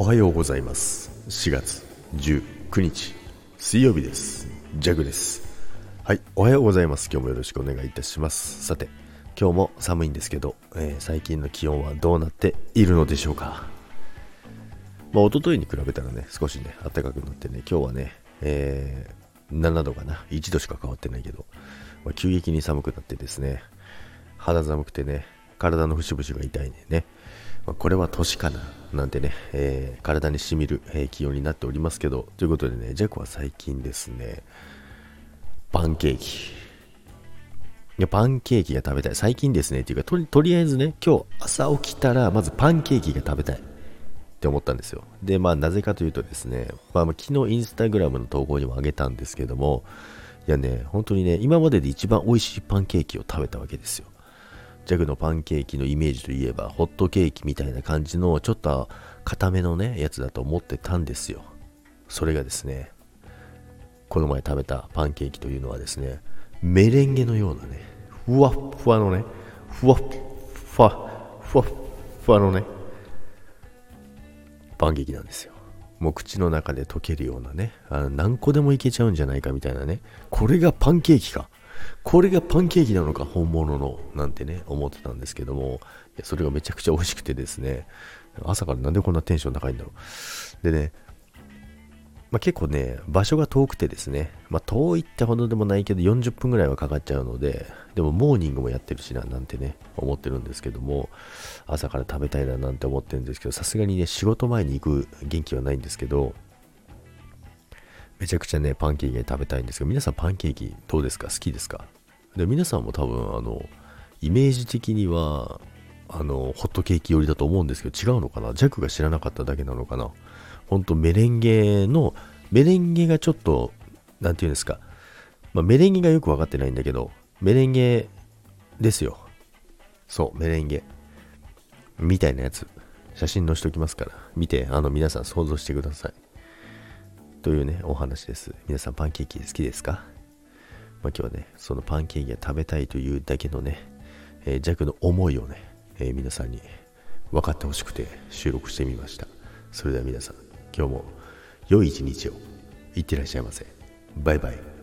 おはようございます。4月19日水曜日です。ジャグです。はいおはようございます。今日もよろしくお願いいたします。さて今日も寒いんですけど、えー、最近の気温はどうなっているのでしょうか。まあ一昨日に比べたらね少しね暖かくなってね今日はね、えー、7度かな。1度しか変わってないけど、まあ、急激に寒くなってですね肌寒くてね体の節々が痛いんでね。まあ、これは年かななんてね、えー、体にしみる、えー、気温になっておりますけど、ということでね、ジャコは最近ですね、パンケーキ。いや、パンケーキが食べたい。最近ですね、っていうか、ととりあえずね、今日朝起きたら、まずパンケーキが食べたい。って思ったんですよ。で、まあ、なぜかというとですね、まあ、昨日インスタグラムの投稿にもあげたんですけども、いやね、本当にね、今までで一番美味しいパンケーキを食べたわけですよ。ジャグのパンケーキのイメージといえば、ホットケーキみたいな感じの、ちょっと固めのね、やつだと思ってたんですよ。それがですね、この前食べたパンケーキというのはですね、メレンゲのようなね、ふわっふわのね、ふわっふわ、ふわっふわのね、パンケーキなんですよ。もう口の中で溶けるようなね、あの何個でもいけちゃうんじゃないかみたいなね、これがパンケーキか。これがパンケーキなのか本物のなんてね思ってたんですけども。それがめちゃくちゃ美味しくてですね。朝からなんでこんなテンション高いんだろう。でねまあ、結構ね、場所が遠くてですね、まあ、遠いってほどでもないけど40分ぐらいはかかっちゃうので、でもモーニングもやってるしな、なんてね、思ってるんですけども、朝から食べたいななんて思ってるんですけど、さすがにね、仕事前に行く元気はないんですけど、めちゃくちゃね、パンケーキ食べたいんですけど、皆さんパンケーキどうですか？好きですか？で、皆さんも多分、あの、イメージ的には、あの、ホットケーキ寄りだと思うんですけど、違うのかな？ジャックが知らなかっただけなのかな？ほんとメレンゲの、メレンゲがちょっと、なんていうんですか？まあ、メレンゲがよくわかってないんだけど、メレンゲですよ。そう、メレンゲ。みたいなやつ。写真載せておきますから、見て、あの、皆さん想像してください。というね、お話です。皆さんパンケーキ好きですか、まあ、今日はね、そのパンケーキが食べたいというだけのね、えー、弱の思いをね、えー、皆さんに分かってほしくて収録してみました。それでは皆さん、今日も良い一日をいってらっしゃいませ。バイバイ。